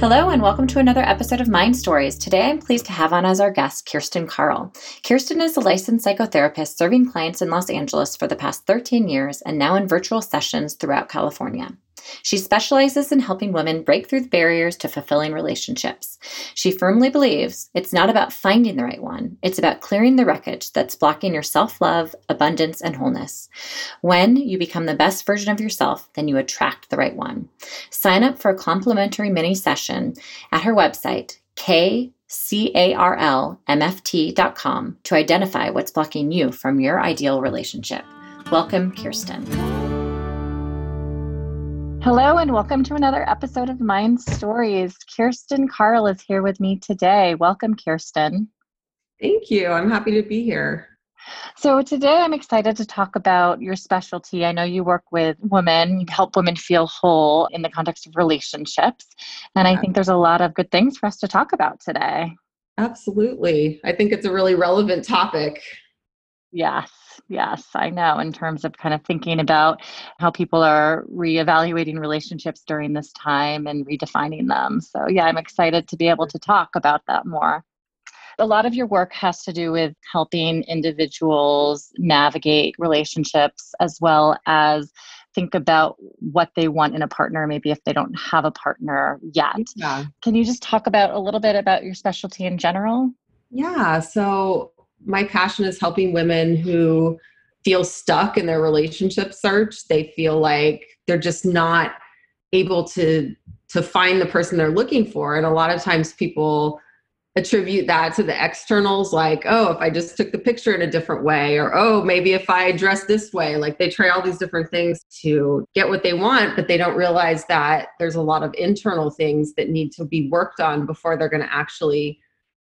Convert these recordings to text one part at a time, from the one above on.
Hello, and welcome to another episode of Mind Stories. Today, I'm pleased to have on as our guest Kirsten Carl. Kirsten is a licensed psychotherapist serving clients in Los Angeles for the past 13 years and now in virtual sessions throughout California. She specializes in helping women break through the barriers to fulfilling relationships. She firmly believes it's not about finding the right one, it's about clearing the wreckage that's blocking your self love, abundance, and wholeness. When you become the best version of yourself, then you attract the right one. Sign up for a complimentary mini session at her website, kcarlmft.com, to identify what's blocking you from your ideal relationship. Welcome, Kirsten. Hello, and welcome to another episode of Mind Stories. Kirsten Carl is here with me today. Welcome, Kirsten. Thank you. I'm happy to be here. So, today I'm excited to talk about your specialty. I know you work with women, you help women feel whole in the context of relationships. And I think there's a lot of good things for us to talk about today. Absolutely. I think it's a really relevant topic. Yes. Yes, I know. In terms of kind of thinking about how people are reevaluating relationships during this time and redefining them. So, yeah, I'm excited to be able to talk about that more. A lot of your work has to do with helping individuals navigate relationships as well as think about what they want in a partner, maybe if they don't have a partner yet. Yeah. Can you just talk about a little bit about your specialty in general? Yeah. So, my passion is helping women who feel stuck in their relationship search. They feel like they're just not able to to find the person they're looking for and a lot of times people attribute that to the externals like oh if i just took the picture in a different way or oh maybe if i dress this way like they try all these different things to get what they want but they don't realize that there's a lot of internal things that need to be worked on before they're going to actually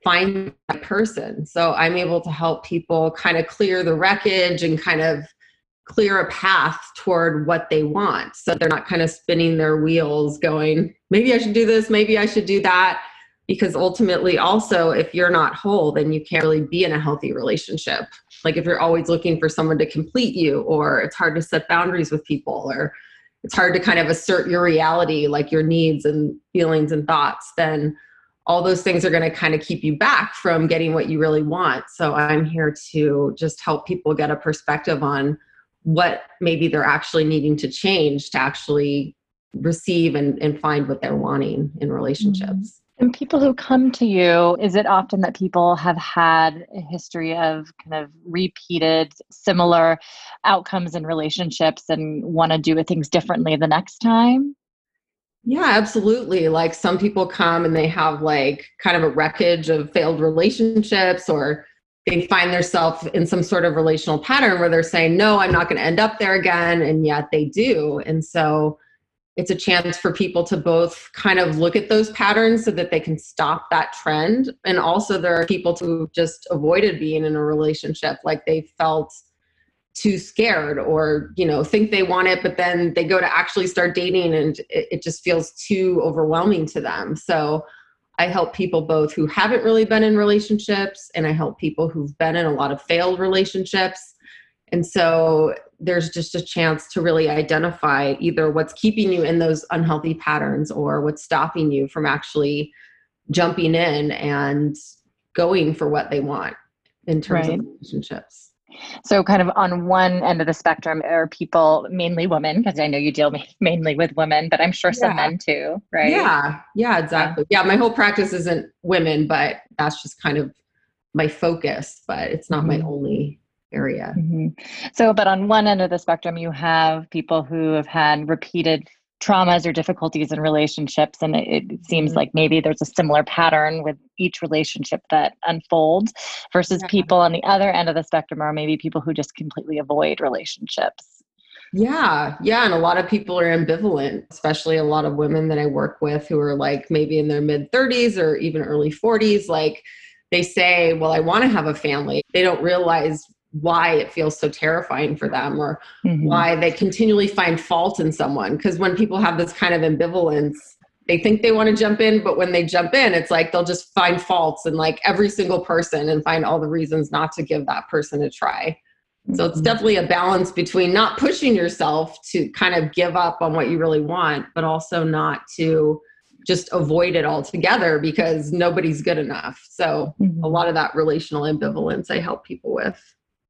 find that person. So I'm able to help people kind of clear the wreckage and kind of clear a path toward what they want. So they're not kind of spinning their wheels going, maybe I should do this, maybe I should do that. Because ultimately, also, if you're not whole, then you can't really be in a healthy relationship. Like if you're always looking for someone to complete you, or it's hard to set boundaries with people, or it's hard to kind of assert your reality, like your needs and feelings and thoughts, then all those things are going to kind of keep you back from getting what you really want. So I'm here to just help people get a perspective on what maybe they're actually needing to change to actually receive and, and find what they're wanting in relationships. Mm-hmm. And people who come to you, is it often that people have had a history of kind of repeated similar outcomes in relationships and want to do things differently the next time? Yeah, absolutely. Like some people come and they have like kind of a wreckage of failed relationships or they find themselves in some sort of relational pattern where they're saying, no, I'm not going to end up there again. And yet they do. And so it's a chance for people to both kind of look at those patterns so that they can stop that trend. And also, there are people who just avoided being in a relationship, like they felt too scared or you know think they want it but then they go to actually start dating and it, it, just feels too overwhelming to them. So i help people both who haven't really been in relationships and i help people who've been in a lot of failed relationships. And so there's just a chance to really identify either what's keeping you in those unhealthy patterns or what's stopping you from actually jumping in and going for what they want in terms right. of relationships so, kind of on one end of the spectrum are people, mainly women, because I know you deal mainly with women, but I'm sure some yeah. men too, right? Yeah, yeah, exactly. Yeah. my whole practice isn't women, but that's just kind of my focus, but it's not mm-hmm. my only area. Mm-hmm. So, but on one end of the spectrum, you have people who have had repeated traumas or difficulties in relationships and it, it seems mm-hmm. like maybe there's a similar pattern with each relationship that unfolds versus yeah. people on the other end of the spectrum are maybe people who just completely avoid relationships yeah yeah and a lot of people are ambivalent especially a lot of women that i work with who are like maybe in their mid 30s or even early 40s like they say well i want to have a family they don't realize why it feels so terrifying for them or mm-hmm. why they continually find fault in someone. Because when people have this kind of ambivalence, they think they want to jump in, but when they jump in, it's like they'll just find faults in like every single person and find all the reasons not to give that person a try. So it's mm-hmm. definitely a balance between not pushing yourself to kind of give up on what you really want, but also not to just avoid it altogether because nobody's good enough. So mm-hmm. a lot of that relational ambivalence I help people with.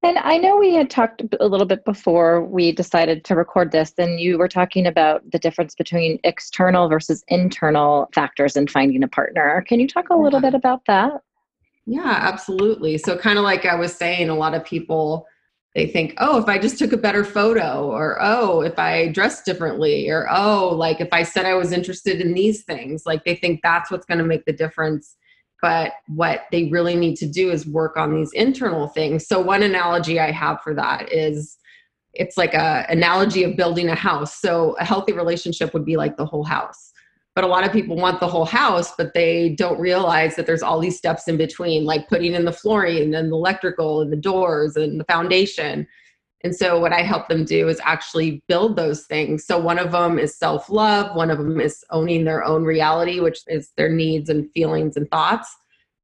And I know we had talked a little bit before we decided to record this, and you were talking about the difference between external versus internal factors in finding a partner. Can you talk a little bit about that? Yeah, absolutely. So, kind of like I was saying, a lot of people they think, oh, if I just took a better photo, or oh, if I dressed differently, or oh, like if I said I was interested in these things, like they think that's what's going to make the difference. But what they really need to do is work on these internal things. So, one analogy I have for that is it's like a analogy of building a house. So, a healthy relationship would be like the whole house but a lot of people want the whole house but they don't realize that there's all these steps in between like putting in the flooring and the electrical and the doors and the foundation and so what i help them do is actually build those things so one of them is self-love one of them is owning their own reality which is their needs and feelings and thoughts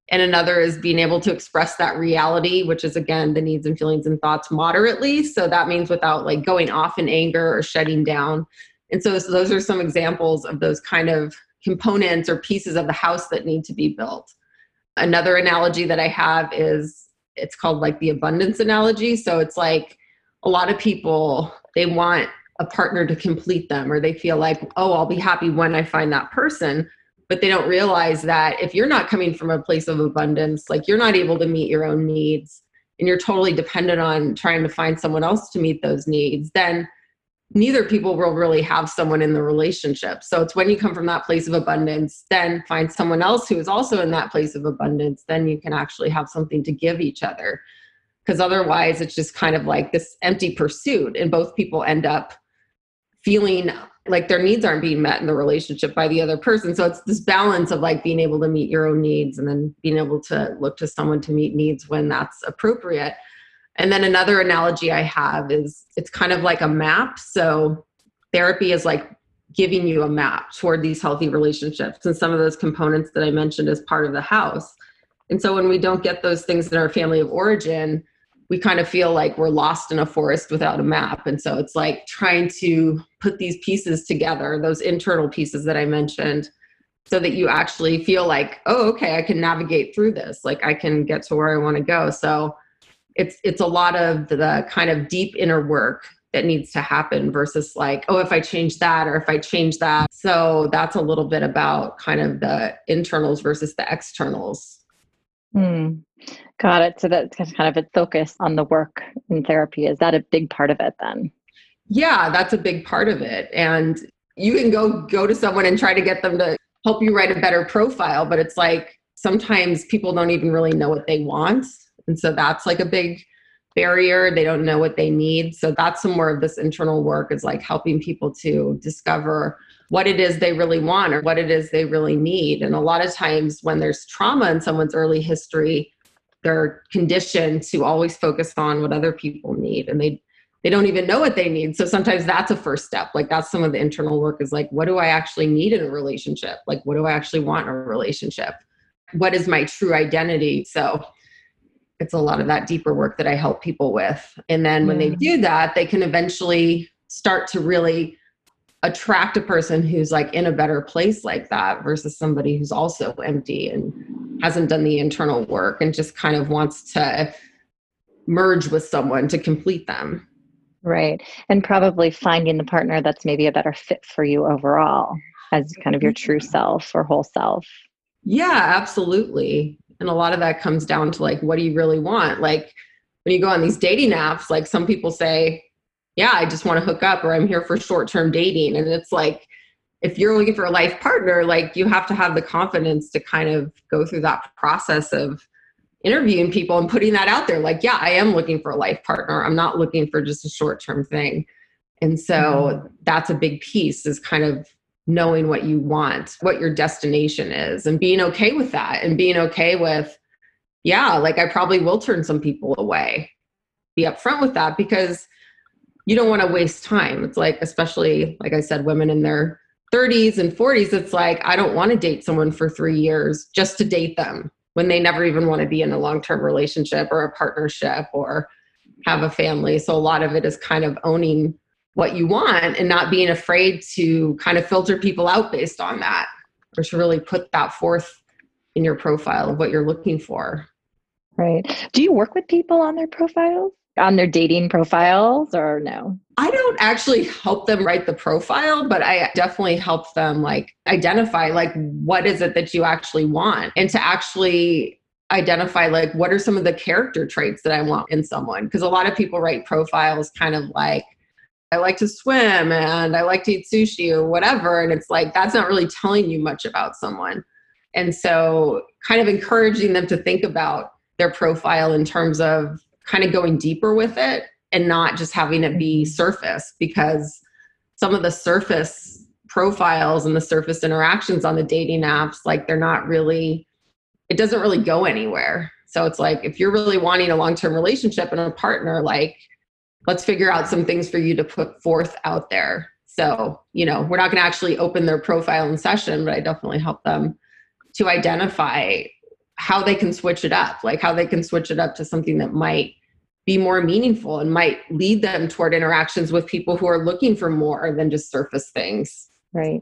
and another is being able to express that reality which is again the needs and feelings and thoughts moderately so that means without like going off in anger or shutting down and so, so those are some examples of those kind of components or pieces of the house that need to be built. Another analogy that I have is it's called like the abundance analogy. So it's like a lot of people, they want a partner to complete them, or they feel like, oh, I'll be happy when I find that person. But they don't realize that if you're not coming from a place of abundance, like you're not able to meet your own needs and you're totally dependent on trying to find someone else to meet those needs, then neither people will really have someone in the relationship. So it's when you come from that place of abundance, then find someone else who is also in that place of abundance, then you can actually have something to give each other. Because otherwise, it's just kind of like this empty pursuit, and both people end up feeling like their needs aren't being met in the relationship by the other person. So it's this balance of like being able to meet your own needs and then being able to look to someone to meet needs when that's appropriate. And then another analogy I have is it's kind of like a map. So therapy is like giving you a map toward these healthy relationships and some of those components that I mentioned as part of the house. And so when we don't get those things in our family of origin, we kind of feel like we're lost in a forest without a map. And so it's like trying to put these pieces together, those internal pieces that I mentioned, so that you actually feel like, oh, okay, I can navigate through this. Like I can get to where I want to go. So it's it's a lot of the kind of deep inner work that needs to happen versus like oh if i change that or if i change that so that's a little bit about kind of the internals versus the externals mm, got it so that's kind of a focus on the work in therapy is that a big part of it then yeah that's a big part of it and you can go go to someone and try to get them to help you write a better profile but it's like sometimes people don't even really know what they want and so that's like a big barrier. They don't know what they need. So that's some more of this internal work is like helping people to discover what it is they really want or what it is they really need. And a lot of times when there's trauma in someone's early history, they're conditioned to always focus on what other people need and they they don't even know what they need. So sometimes that's a first step. Like that's some of the internal work is like what do I actually need in a relationship? Like what do I actually want in a relationship? What is my true identity? So it's a lot of that deeper work that I help people with. And then when they do that, they can eventually start to really attract a person who's like in a better place like that versus somebody who's also empty and hasn't done the internal work and just kind of wants to merge with someone to complete them. Right. And probably finding the partner that's maybe a better fit for you overall as kind of your true self or whole self. Yeah, absolutely and a lot of that comes down to like what do you really want like when you go on these dating apps like some people say yeah i just want to hook up or i'm here for short-term dating and it's like if you're looking for a life partner like you have to have the confidence to kind of go through that process of interviewing people and putting that out there like yeah i am looking for a life partner i'm not looking for just a short-term thing and so mm-hmm. that's a big piece is kind of knowing what you want, what your destination is, and being okay with that and being okay with, yeah, like I probably will turn some people away. be upfront with that because you don't want to waste time. It's like, especially, like I said, women in their 30s and 40s, it's like, I don't want to date someone for three years just to date them when they never even want to be in a long term relationship or a partnership or have a family. So a lot of it is kind of owning what you want and not being afraid to kind of filter people out based on that or to really put that forth in your profile of what you're looking for. Right. Do you work with people on their profiles? On their dating profiles or no? I don't actually help them write the profile, but I definitely help them like identify like what is it that you actually want and to actually identify like what are some of the character traits that I want in someone because a lot of people write profiles kind of like I like to swim and I like to eat sushi or whatever and it's like that's not really telling you much about someone. And so kind of encouraging them to think about their profile in terms of kind of going deeper with it and not just having it be surface because some of the surface profiles and the surface interactions on the dating apps like they're not really it doesn't really go anywhere. So it's like if you're really wanting a long-term relationship and a partner like let's figure out some things for you to put forth out there. So you know we're not going to actually open their profile in session but i definitely help them to identify how they can switch it up, like how they can switch it up to something that might be more meaningful and might lead them toward interactions with people who are looking for more than just surface things. Right.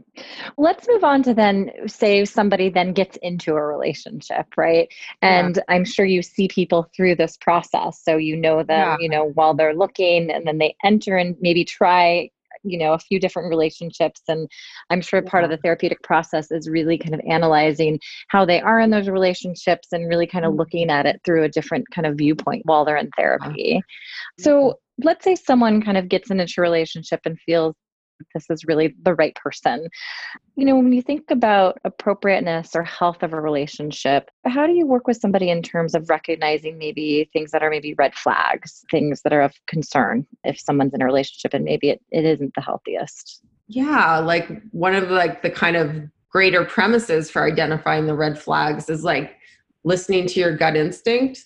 Let's move on to then say somebody then gets into a relationship, right? And yeah. I'm sure you see people through this process. So you know them, yeah. you know, while they're looking and then they enter and maybe try you know a few different relationships and i'm sure yeah. part of the therapeutic process is really kind of analyzing how they are in those relationships and really kind of mm-hmm. looking at it through a different kind of viewpoint while they're in therapy so let's say someone kind of gets into a relationship and feels this is really the right person. You know, when you think about appropriateness or health of a relationship, how do you work with somebody in terms of recognizing maybe things that are maybe red flags, things that are of concern if someone's in a relationship and maybe it, it isn't the healthiest? Yeah, like one of like the kind of greater premises for identifying the red flags is like listening to your gut instinct.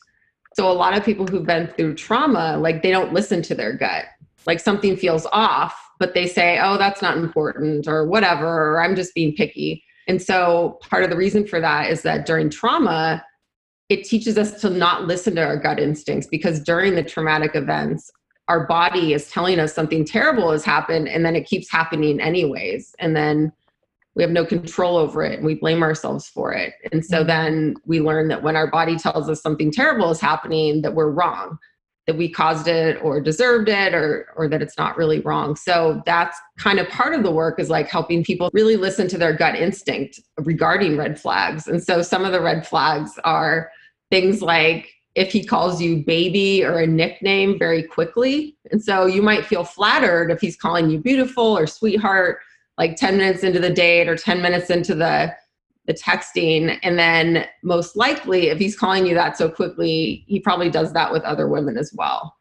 So a lot of people who've been through trauma, like they don't listen to their gut. Like something feels off but they say, oh, that's not important or whatever, or I'm just being picky. And so part of the reason for that is that during trauma, it teaches us to not listen to our gut instincts because during the traumatic events, our body is telling us something terrible has happened and then it keeps happening anyways. And then we have no control over it and we blame ourselves for it. And so mm-hmm. then we learn that when our body tells us something terrible is happening, that we're wrong that we caused it or deserved it or or that it's not really wrong. So that's kind of part of the work is like helping people really listen to their gut instinct regarding red flags. And so some of the red flags are things like if he calls you baby or a nickname very quickly. And so you might feel flattered if he's calling you beautiful or sweetheart like 10 minutes into the date or 10 minutes into the the texting. And then most likely if he's calling you that so quickly he probably does that with other women as well.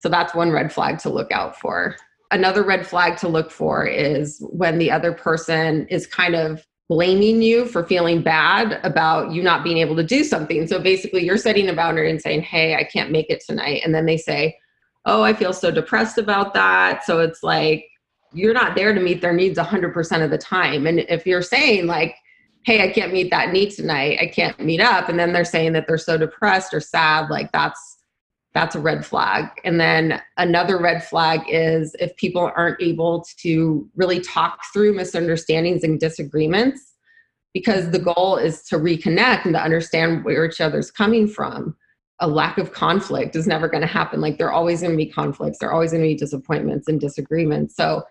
So that's one red flag to look out for. Another red flag to look for is when the other person is kind of blaming you for feeling bad about you not being able to do something. So basically you're setting a boundary and saying hey i can't make it tonight. And then they say oh i feel so depressed about that. So it's like you're not there to meet their needs 100% of the time. And if you're saying like hey, I can't meet that need tonight. I can't meet up. And then they're saying that they're so depressed or sad, like that's that's a red flag. And then another red flag is if people aren't able to really talk through misunderstandings and disagreements because the goal is to reconnect and to understand where each other's coming from. A lack of conflict is never going to happen. Like there are always going to be conflicts, there are always going to be disappointments and disagreements. So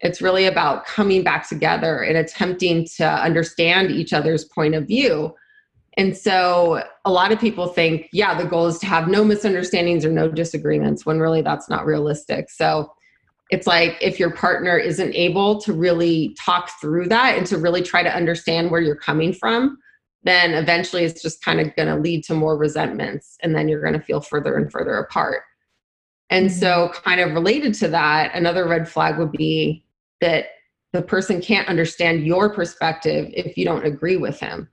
it's really about coming back together and attempting to understand each other's point of view. And so a lot of people think, yeah, the goal is to have no misunderstandings or no disagreements when really that's not realistic. So it's like if your partner isn't able to really talk through that and to really try to understand where you're coming from, then eventually it's just kind of going to lead to more resentments and then you're going to feel further and further apart. And mm-hmm. so, kind of related to that, another red flag would be that the person can't understand your perspective if you don't agree with him.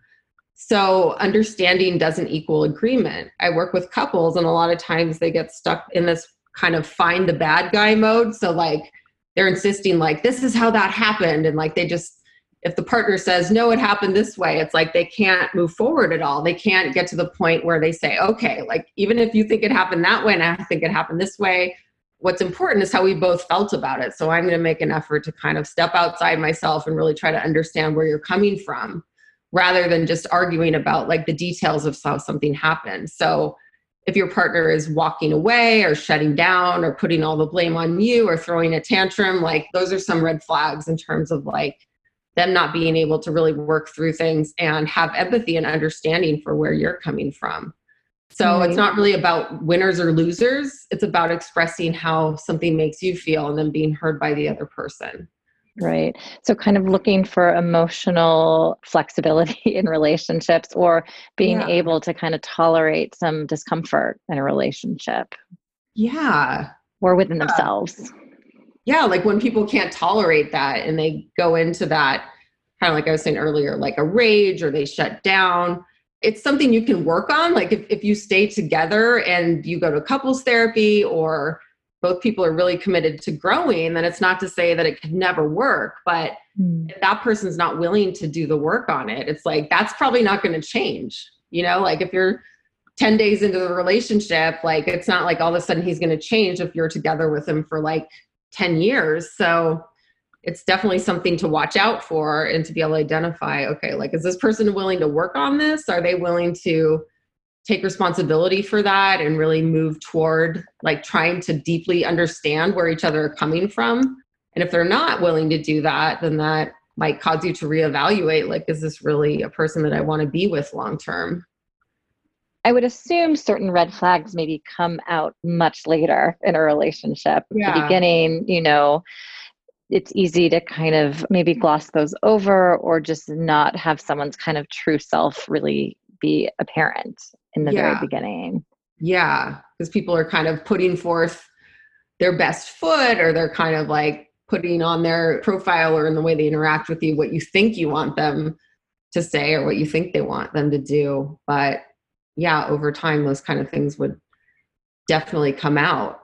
So, understanding doesn't equal agreement. I work with couples, and a lot of times they get stuck in this kind of find the bad guy mode. So like they're insisting like this is how that happened and like they just if the partner says no it happened this way it's like they can't move forward at all they can't get to the point where they say okay like even if you think it happened that way and i think it happened this way what's important is how we both felt about it so i'm going to make an effort to kind of step outside myself and really try to understand where you're coming from rather than just arguing about like the details of how something happened so if your partner is walking away or shutting down or putting all the blame on you or throwing a tantrum like those are some red flags in terms of like them not being able to really work through things and have empathy and understanding for where you're coming from. So mm-hmm. it's not really about winners or losers. It's about expressing how something makes you feel and then being heard by the other person. Right. So, kind of looking for emotional flexibility in relationships or being yeah. able to kind of tolerate some discomfort in a relationship. Yeah. Or within yeah. themselves yeah like when people can't tolerate that and they go into that kind of like i was saying earlier like a rage or they shut down it's something you can work on like if, if you stay together and you go to couples therapy or both people are really committed to growing then it's not to say that it could never work but mm. if that person's not willing to do the work on it it's like that's probably not going to change you know like if you're 10 days into the relationship like it's not like all of a sudden he's going to change if you're together with him for like 10 years. So it's definitely something to watch out for and to be able to identify okay, like, is this person willing to work on this? Are they willing to take responsibility for that and really move toward like trying to deeply understand where each other are coming from? And if they're not willing to do that, then that might cause you to reevaluate like, is this really a person that I want to be with long term? I would assume certain red flags maybe come out much later in a relationship. Yeah. The beginning, you know, it's easy to kind of maybe gloss those over or just not have someone's kind of true self really be apparent in the yeah. very beginning. Yeah, because people are kind of putting forth their best foot or they're kind of like putting on their profile or in the way they interact with you what you think you want them to say or what you think they want them to do. But yeah, over time, those kind of things would definitely come out.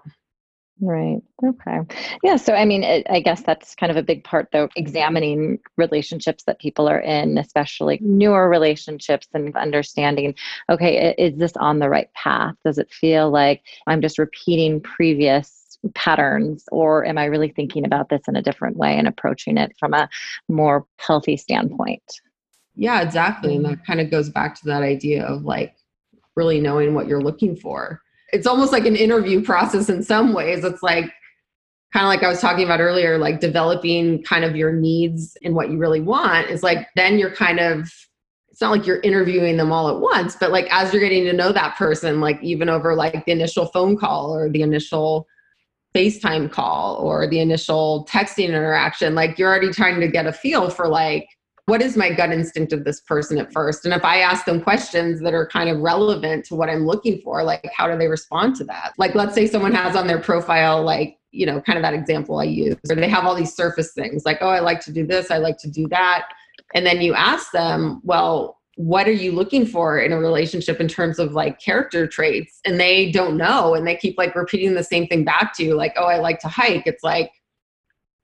Right. Okay. Yeah. So, I mean, it, I guess that's kind of a big part, though, examining relationships that people are in, especially newer relationships, and understanding okay, is this on the right path? Does it feel like I'm just repeating previous patterns, or am I really thinking about this in a different way and approaching it from a more healthy standpoint? Yeah, exactly. And that kind of goes back to that idea of like, really knowing what you're looking for. It's almost like an interview process in some ways. It's like kind of like I was talking about earlier, like developing kind of your needs and what you really want is like then you're kind of it's not like you're interviewing them all at once, but like as you're getting to know that person, like even over like the initial phone call or the initial FaceTime call or the initial texting interaction, like you're already trying to get a feel for like what is my gut instinct of this person at first? And if i ask them questions that are kind of relevant to what i'm looking for like how do they respond to that? Like let's say someone has on their profile like you know kind of that example i use or they have all these surface things like oh i like to do this i like to do that. And then you ask them well what are you looking for in a relationship in terms of like character traits? And they don't know and they keep like repeating the same thing back to you like oh i like to hike. It's like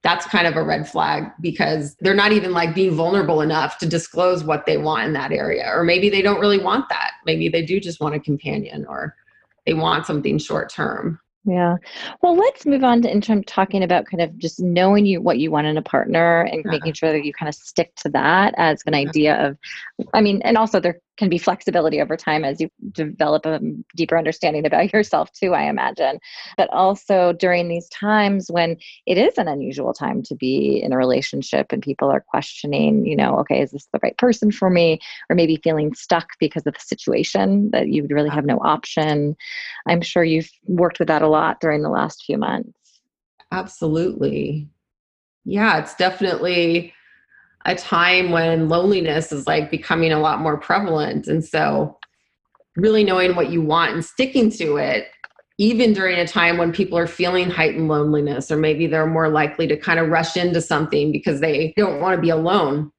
that's kind of a red flag because they're not even like being vulnerable enough to disclose what they want in that area. Or maybe they don't really want that. Maybe they do just want a companion or they want something short term. Yeah. Well, let's move on to in terms talking about kind of just knowing you what you want in a partner and yeah. making sure that you kind of stick to that as an idea of I mean, and also there can be flexibility over time as you develop a deeper understanding about yourself too i imagine. But also during these times when it is an unusual time to be in a relationship and people are questioning you know okay is this the right person for me? Or maybe feeling stuck because of the situation that you really have no option. I'm sure you've worked with that a lot during the last few months. Absolutely. Yeah it's definitely a time when loneliness is like becoming a lot more prevalent. And so, really knowing what you want and sticking to it, even during a time when people are feeling heightened loneliness, or maybe they're more likely to kind of rush into something because they don't want to be alone.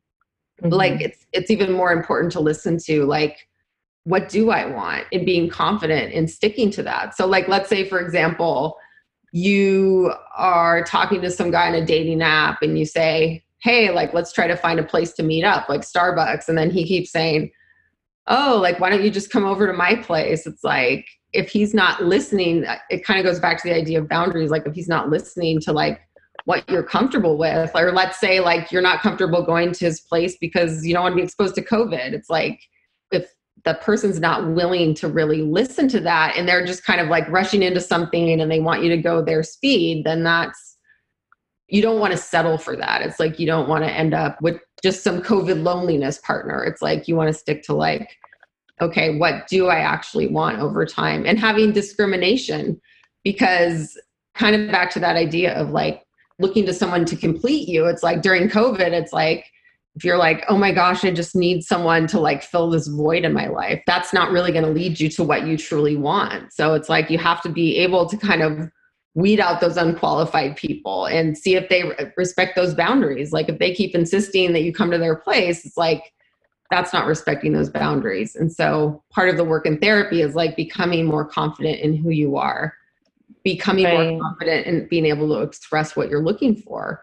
Mm-hmm. Like it's it's even more important to listen to like what do I want and being confident in sticking to that. So like let's say for example, you are talking to some guy on a dating app and you say, Hey, like, let's try to find a place to meet up, like Starbucks. And then he keeps saying, Oh, like, why don't you just come over to my place? It's like, if he's not listening, uh, it kind of goes back to the idea of boundaries. Like, if he's not listening to like what you're comfortable with, or let's say like you're not comfortable going to his place because you don't want to be exposed to COVID. It's like, if the person's not willing to really listen to that and they're just kind of like rushing into something and they want you to go their speed, then that's you don't want to settle for that. It's like you don't want to end up with just some COVID loneliness partner. It's like you want to stick to like, okay, what do I actually want over time? And having discrimination because kind of back to that idea of like looking to someone to complete you. It's like during COVID, it's like if you're like, oh my gosh, I just need someone to like fill this void in my life, that's not really going to lead you to what you truly want. So it's like you have to be able to kind of weed out those unqualified people and see if they respect those boundaries. Like if they keep insisting that you come to their place, it's like that's not respecting those boundaries. And so part of the work in therapy is like becoming more confident in who you are, becoming right. more confident in being able to express what you're looking for.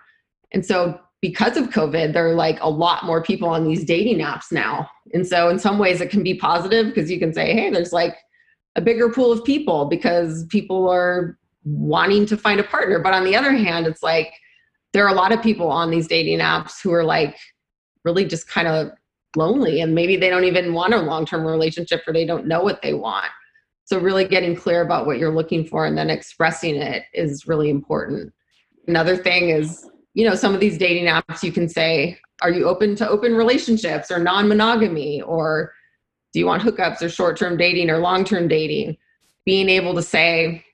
And so because of COVID, there are like a lot more people on these dating apps now. And so, in some ways, it can be positive because you can say, hey, there's like a bigger pool of people because people are wanting to find a partner. But on the other hand, it's like there are a lot of people on these dating apps who are like really just kind of lonely and maybe they don't even want a long term relationship or they don't know what they want. So, really getting clear about what you're looking for and then expressing it is really important. Another thing is you know, some of these dating apps, you can say, are you open to open relationships or non monogamy? Or do you want hookups or short term dating or long term dating? Being able to say,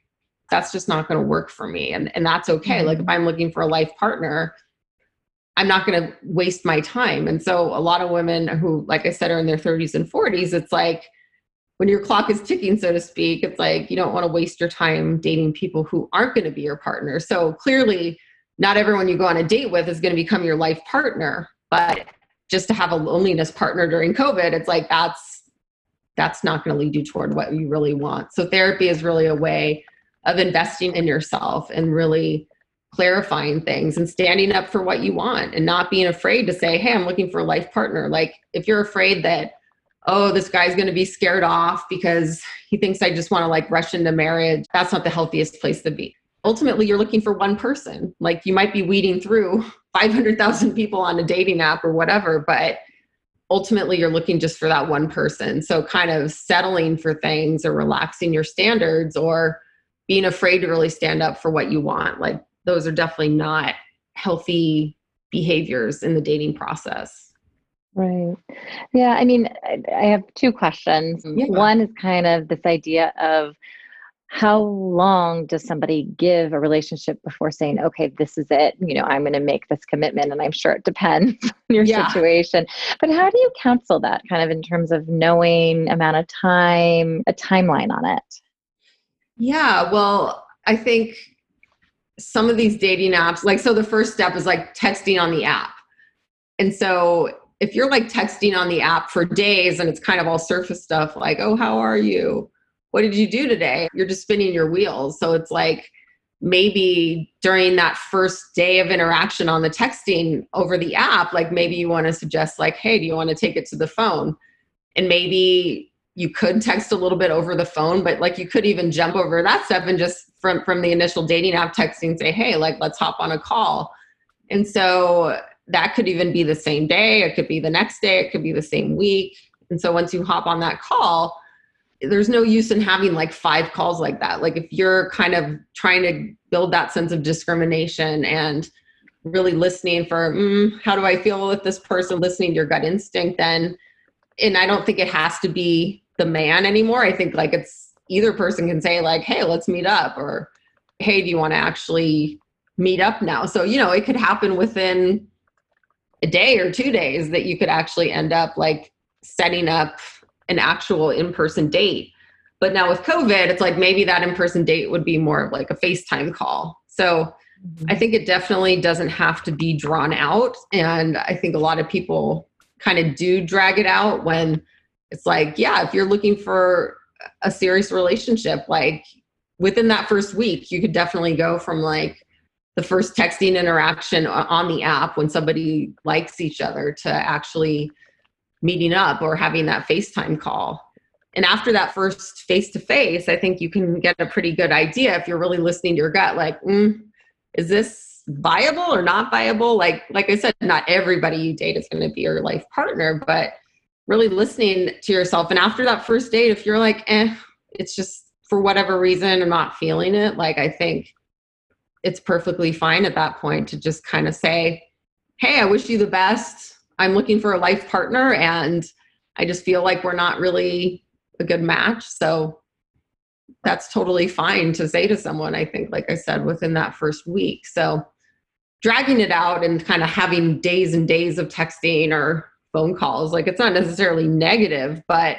that's just not going to work for me. And, and that's okay. Mm-hmm. Like if I'm looking for a life partner, I'm not going to waste my time. And so a lot of women who, like I said, are in their 30s and 40s, it's like when your clock is ticking, so to speak, it's like you don't want to waste your time dating people who aren't going to be your partner. So clearly, not everyone you go on a date with is going to become your life partner but just to have a loneliness partner during covid it's like that's that's not going to lead you toward what you really want so therapy is really a way of investing in yourself and really clarifying things and standing up for what you want and not being afraid to say hey i'm looking for a life partner like if you're afraid that oh this guy's going to be scared off because he thinks i just want to like rush into marriage that's not the healthiest place to be ultimately you're looking for one person. Like you might be weeding through 500,000 people on a dating app or whatever, but ultimately you're looking just for that one person. So kind of settling for things or relaxing your standards or being afraid to really stand up for what you want. Like those are definitely not healthy behaviors in the dating process. Right. Yeah. I mean, I have two questions. Mm-hmm. Yeah. One is kind of this idea of how long does somebody give a relationship before saying okay this is it you know i'm going to make this commitment and i'm sure it depends on your yeah. situation but how do you counsel that kind of in terms of knowing amount of time a timeline on it yeah well i think some of these dating apps like so the first step is like texting on the app and so if you're like texting on the app for days and it's kind of all surface stuff like oh how are you what did you do today? You're just spinning your wheels. So it's like maybe during that first day of interaction on the texting over the app, like maybe you want to suggest, like, hey, do you want to take it to the phone? And maybe you could text a little bit over the phone, but like you could even jump over that step and just from from the initial dating app texting say, hey, like let's hop on a call. And so that could even be the same day, it could be the next day, it could be the same week. And so once you hop on that call, there's no use in having like five calls like that. Like if you're kind of trying to build that sense of discrimination and really listening for mm, how do I feel with this person, listening to your gut instinct, then and I don't think it has to be the man anymore. I think like it's either person can say like, hey, let's meet up, or hey, do you want to actually meet up now? So you know, it could happen within a day or two days that you could actually end up like setting up an actual in-person date. But now with COVID, it's like maybe that in-person date would be more of like a FaceTime call. So mm-hmm. I think it definitely doesn't have to be drawn out. And I think a lot of people kind of do drag it out when it's like, yeah, if you're looking for a serious relationship, like within that first week, you could definitely go from like the first texting interaction on the app when somebody likes each other to actually meeting up or having that FaceTime call. And after that first face to face, I think you can get a pretty good idea if you're really listening to your gut, like, mm, is this viable or not viable? Like, like I said, not everybody you date is going to be your life partner, but really listening to yourself. And after that first date, if you're like, eh, it's just for whatever reason, I'm not feeling it, like, I think it's perfectly fine at that point to just kind of say, hey, I wish you the best. I'm looking for a life partner and I just feel like we're not really a good match. So that's totally fine to say to someone, I think, like I said, within that first week. So dragging it out and kind of having days and days of texting or phone calls, like it's not necessarily negative, but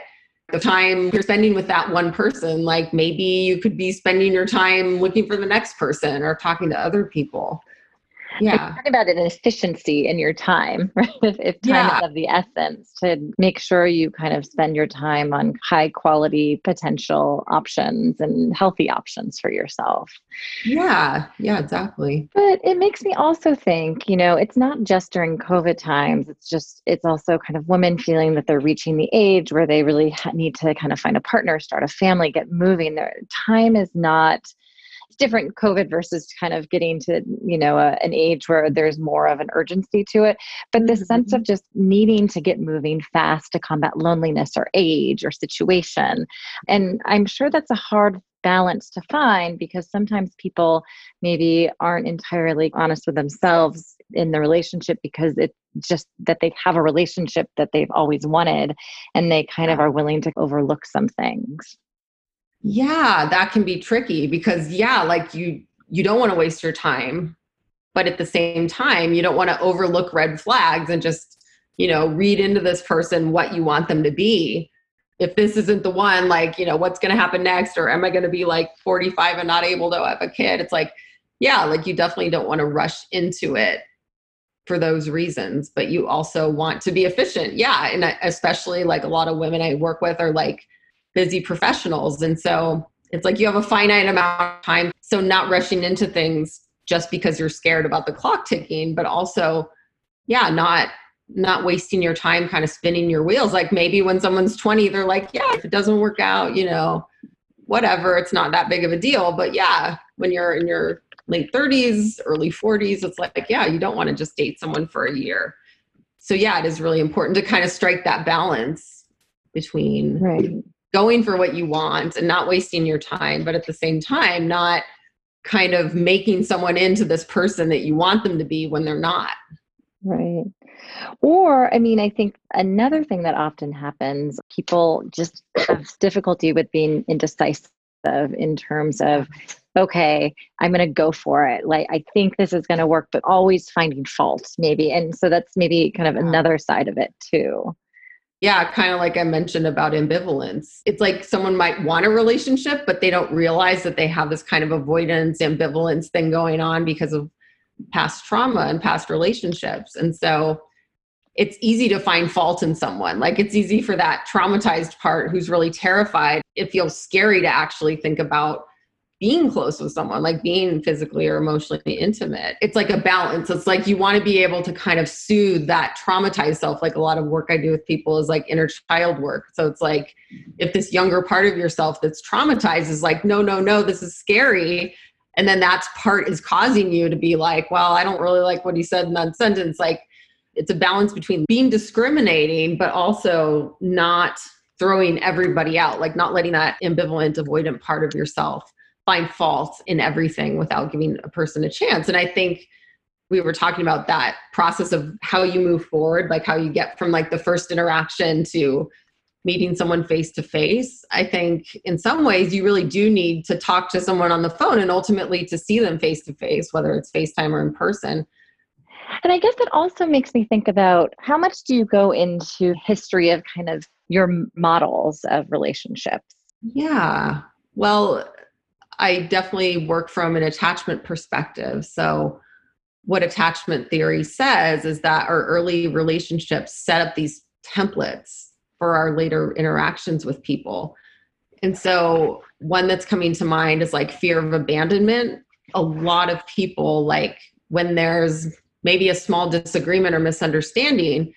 the time you're spending with that one person, like maybe you could be spending your time looking for the next person or talking to other people yeah. talk about an efficiency in your time right? If, if time yeah. is of the essence to make sure you kind of spend your time on high quality potential options and healthy options for yourself. Yeah. Yeah exactly. But it makes me also think you know it's not just during covid times it's just it's also kind of women feeling that they're reaching the age where they really need to kind of find a partner start a family get moving. Their time is not it's different COVID versus kind of getting to, you know, a, an age where there's more of an urgency to it. But the mm-hmm. sense of just needing to get moving fast to combat loneliness or age or situation. And I'm sure that's a hard balance to find because sometimes people maybe aren't entirely honest with themselves in the relationship because it's just that they have a relationship that they've always wanted and they kind of are willing to overlook some things yeah that can be tricky because yeah like you you don't want to waste your time but at the same time you don't want to overlook red flags and just you know read into this person what you want them to be. If this isn't the one like you know what's going to happen next? Or am i going to be like 45 and not able to have a kid? It's like yeah like you definitely don't want to rush into it for those reasons but you also want to be efficient. Yeah and uh, especially like a lot of women i work with are like busy professionals. And so it's like you have a finite amount of time. So not rushing into things just because you're scared about the clock ticking, but also, yeah, not not wasting your time kind of spinning your wheels. Like maybe when someone's 20, they're like, yeah, if it doesn't work out, you know, whatever, it's not that big of a deal. But yeah, when you're in your late 30s, early 40s, it's like, yeah, you don't want to just date someone for a year. So yeah, it is really important to kind of strike that balance between right going for what you want and not wasting your time, but at the same time, not kind of making someone into this person that you want them to be when they're not. Right. Or, I mean, I think another thing that often happens, people just have difficulty with being indecisive in terms of, okay, I'm going to go for it. Like, I think this is going to work, but always finding faults, maybe. And so that's maybe kind of another side of it, too yeah, kind of like I mentioned about ambivalence. It's like someone might want a relationship, but they don't realize that they have this kind of avoidance, ambivalence thing going on because of past trauma and past relationships. And so it's easy to find fault in someone. Like it's easy for that traumatized part who's really terrified. It feels scary to actually think about being close with someone, like being physically or emotionally intimate. It's like a balance. It's like you want to be able to kind of soothe that traumatized self. Like a lot of work I do with people is like inner child work. So it's like if this younger part of yourself that's traumatized is like, no, no, no, this is scary. And then that part is causing you to be like, well, I don't really like what he said in that sentence. Like it's a balance between being discriminating, but also not throwing everybody out, like not letting that ambivalent, avoidant part of yourself find fault in everything without giving a person a chance. And I think we were talking about that process of how you move forward, like how you get from like the first interaction to meeting someone face to face. I think in some ways you really do need to talk to someone on the phone and ultimately to see them face to face, whether it's FaceTime or in person. And I guess that also makes me think about how much do you go into history of kind of your models of relationships? Yeah. Well, I definitely work from an attachment perspective. So, what attachment theory says is that our early relationships set up these templates for our later interactions with people. And so, one that's coming to mind is like fear of abandonment. A lot of people, like when there's maybe a small disagreement or misunderstanding,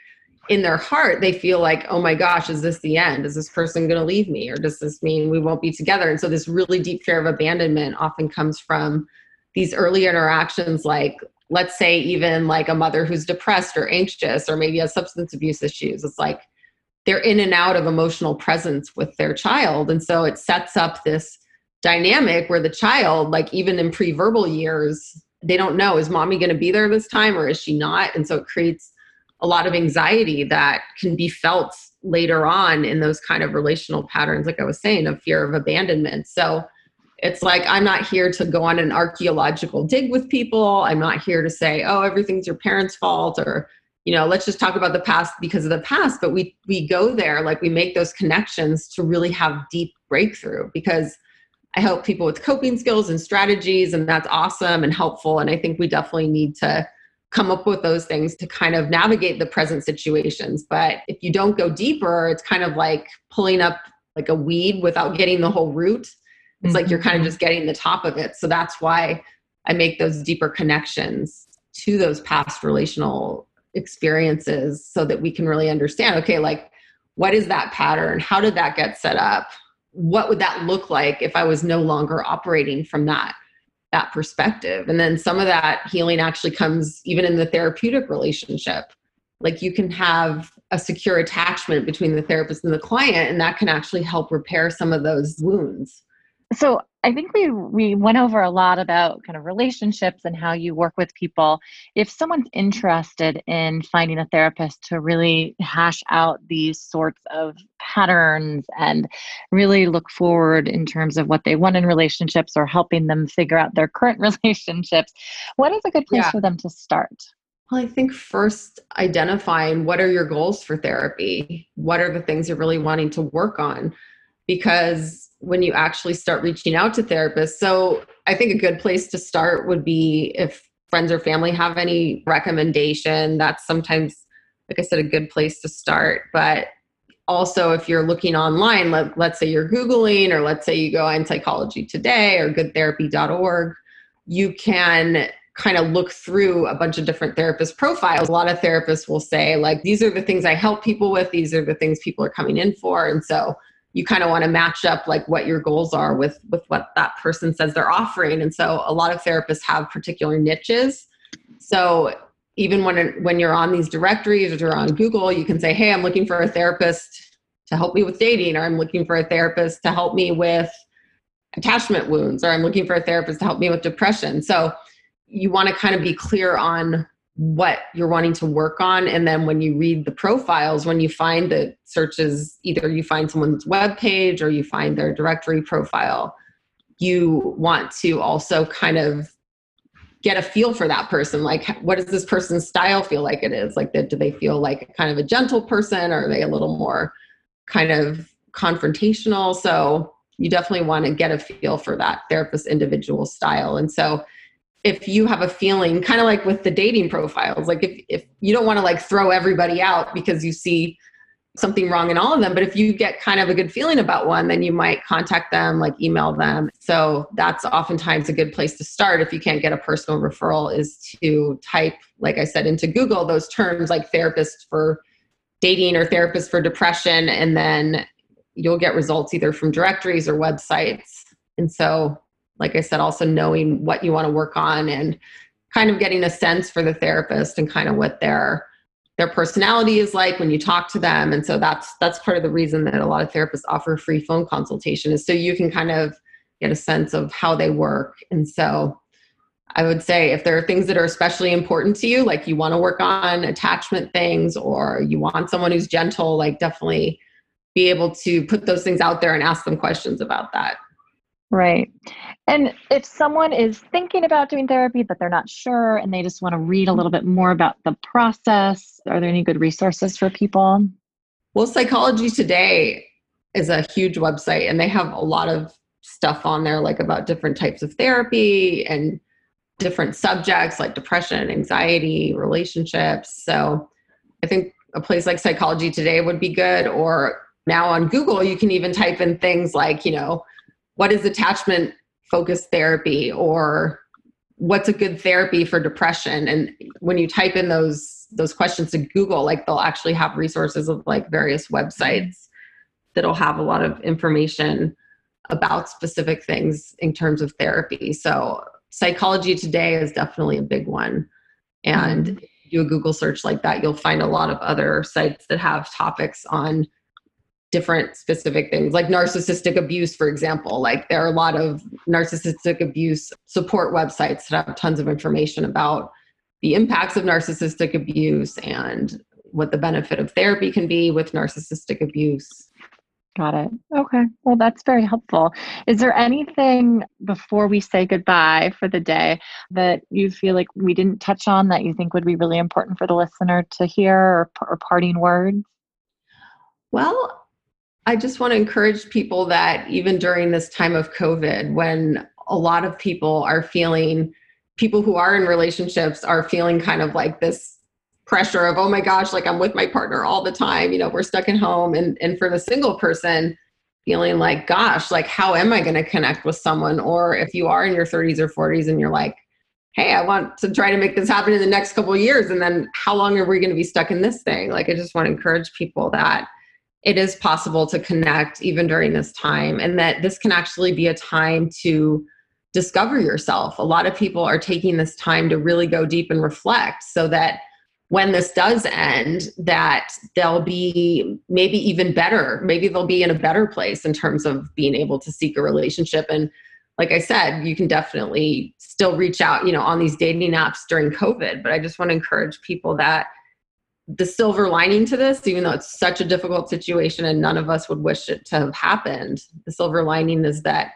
in their heart, they feel like, oh my gosh, is this the end? Is this person going to leave me? Or does this mean we won't be together? And so, this really deep fear of abandonment often comes from these early interactions, like, let's say, even like a mother who's depressed or anxious, or maybe has substance abuse issues. It's like they're in and out of emotional presence with their child. And so, it sets up this dynamic where the child, like, even in pre verbal years, they don't know is mommy going to be there this time or is she not? And so, it creates a lot of anxiety that can be felt later on in those kind of relational patterns, like I was saying, of fear of abandonment. So it's like I'm not here to go on an archaeological dig with people. I'm not here to say, oh, everything's your parents' fault or you know let's just talk about the past because of the past but we we go there like we make those connections to really have deep breakthrough because i help people with coping skills and strategies and that's awesome and helpful and i think we definitely need to come up with those things to kind of navigate the present situations. But if you don't go deeper, it's kind of like pulling up like a weed without getting the whole root. It's mm-hmm. like you're kind of mm-hmm. just getting the top of it. So that's why I make those deeper connections to those past relational experiences so that we can really understand okay, like what is that pattern? How did that get set up? What would that look like if I was no longer operating from that? That perspective. And then some of that healing actually comes even in the therapeutic relationship. Like you can have a secure attachment between the therapist and the client, and that can actually help repair some of those wounds. So I think we we went over a lot about kind of relationships and how you work with people. If someone's interested in finding a therapist to really hash out these sorts of patterns and really look forward in terms of what they want in relationships or helping them figure out their current relationships, what is a good place yeah. for them to start? Well, I think first identifying what are your goals for therapy? What are the things you're really wanting to work on? Because when you actually start reaching out to therapists. So I think a good place to start would be if friends or family have any recommendation. That's sometimes, like I said, a good place to start. But also, if you're looking online, let, let's say you're Googling, or let's say you go on Psychology Today or goodtherapy.org, you can kind of look through a bunch of different therapist profiles. A lot of therapists will say, like, these are the things I help people with, these are the things people are coming in for. And so you kind of want to match up like what your goals are with with what that person says they're offering. And so a lot of therapists have particular niches. So even when when you're on these directories or you're on google you can say hey i'm looking for a therapist to help me with dating or i'm looking for a therapist to help me with attachment wounds or i'm looking for a therapist to help me with depression. So you want to kind of be clear on what you're wanting to work on. And then when you read the profiles when you find the searches either you find someone's web page or you find their directory profile you want to also kind of get a feel for that person. Like what does this person's style feel like it is? Like do they feel like kind of a gentle person? Or are they a little more kind of confrontational? So you definitely want to get a feel for that therapist individual style. And so if you have a feeling kind of like with the dating profiles like if, if you don't want to like throw everybody out because you see something wrong in all of them but if you get kind of a good feeling about one then you might contact them like email them. So that's oftentimes a good place to start if you can't get a personal referral is to type like i said into google those terms like therapist for dating or therapist for depression and then you'll get results either from directories or websites. And so like I said, also knowing what you want to work on and kind of getting a sense for the therapist and kind of what their their personality is like when you talk to them. And so that's that's part of the reason that a lot of therapists offer free phone consultation is so you can kind of get a sense of how they work. And so i would say if there are things that are especially important to you like you want to work on attachment things or you want someone who's gentle like definitely be able to put those things out there and ask them questions about that Right. And if someone is thinking about doing therapy, but they're not sure and they just want to read a little bit more about the process, are there any good resources for people? Well, Psychology Today is a huge website and they have a lot of stuff on there, like about different types of therapy and different subjects like depression, anxiety, relationships. So I think a place like Psychology Today would be good. Or now on Google, you can even type in things like, you know, what is attachment focused therapy or what's a good therapy for depression? And when you type in those those questions to google like they'll actually have resources of like various websites that'll have a lot of information about specific things in terms of therapy. So psychology today is definitely a big one. And mm-hmm. do a google search like that you'll find a lot of other sites that have topics on different specific things like narcissistic abuse for example like there are a lot of narcissistic abuse support websites that have tons of information about the impacts of narcissistic abuse and what the benefit of therapy can be with narcissistic abuse Got it. Okay. Well, that's very helpful. Is there anything before we say goodbye for the day that you feel like we didn't touch on that you think would be really important for the listener to hear or, or parting words? Well, I just want to encourage people that even during this time of COVID, when a lot of people are feeling, people who are in relationships are feeling kind of like this pressure of, oh my gosh, like I'm with my partner all the time, you know, we're stuck at home. And, and for the single person, feeling like, gosh, like how am I going to connect with someone? Or if you are in your 30s or 40s and you're like, hey, I want to try to make this happen in the next couple years. And then how long are we going to be stuck in this thing? Like, I just want to encourage people that it is possible to connect even during this time and that this can actually be a time to discover yourself. A lot of people are taking this time to really go deep and reflect so that when this does end that they'll be maybe even better maybe they'll be in a better place in terms of being able to seek a relationship and like i said you can definitely still reach out you know on these dating apps during covid but i just want to encourage people that the silver lining to this, even though it's such a difficult situation and none of us would wish it to have happened, the silver lining is that,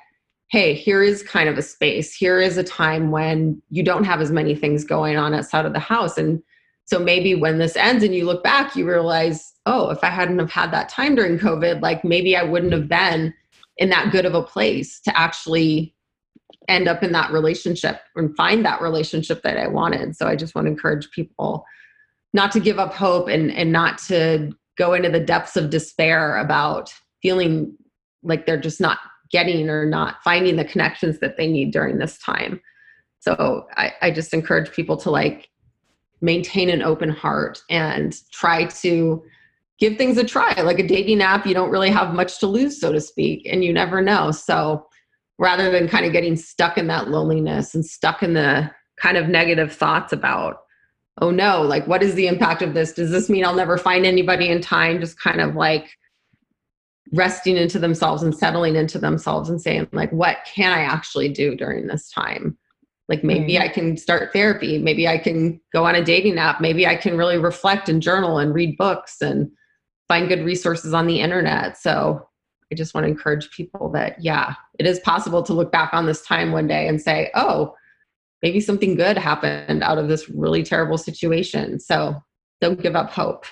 hey, here is kind of a space. Here is a time when you don't have as many things going on outside of the house. And so maybe when this ends and you look back, you realize, oh, if I hadn't have had that time during COVID, like maybe I wouldn't have been in that good of a place to actually end up in that relationship and find that relationship that I wanted. So I just want to encourage people not to give up hope and and not to go into the depths of despair about feeling like they're just not getting or not finding the connections that they need during this time. So I, I just encourage people to like maintain an open heart and try to give things a try. Like a dating app you don't really have much to lose so to speak and you never know. So rather than kind of getting stuck in that loneliness and stuck in the kind of negative thoughts about oh no, like what is the impact of this? Does this mean I'll never find anybody in time? Just kind of like resting into themselves and settling into themselves and saying, like, what can I actually do during this time? Like maybe mm. I can start therapy. Maybe I can go on a dating app. Maybe I can really reflect and journal and read books and find good resources on the internet. So I just want to encourage people that, yeah, it is possible to look back on this time one day and say, oh, maybe something good happened out of this really terrible situation. So don't give up hope.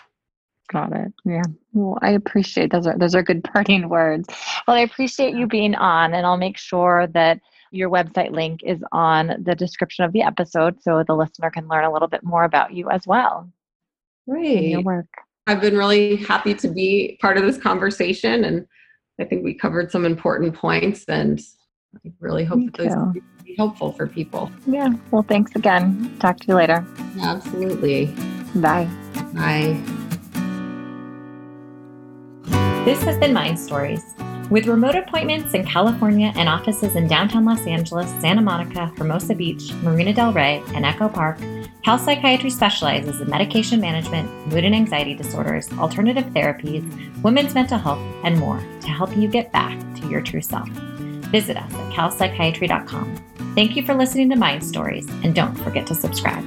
Got it. Yeah. Well, I appreciate those are those are good parting words. Well, I appreciate you being on and I'll make sure that your website link is on the description of the episode so the listener can learn a little bit more about you as well. Great. Your work. I've been really happy to be part of this conversation and I think we covered some important points and I really hope Thank that those helpful for people. Yeah. Well, thanks again. Talk to you later. Absolutely. Bye. Bye. This has been Mind Stories. With remote appointments in California and offices in downtown Los Angeles, Santa Monica, Hermosa Beach, Marina Del Rey, and Echo Park, Cal Psychiatry specializes in medication management, mood and anxiety disorders, alternative therapies, women's mental health, and more to help you get back to your true self. Visit us at calpsychiatry.com. Thank you for listening to Mind Stories, and don't forget to subscribe.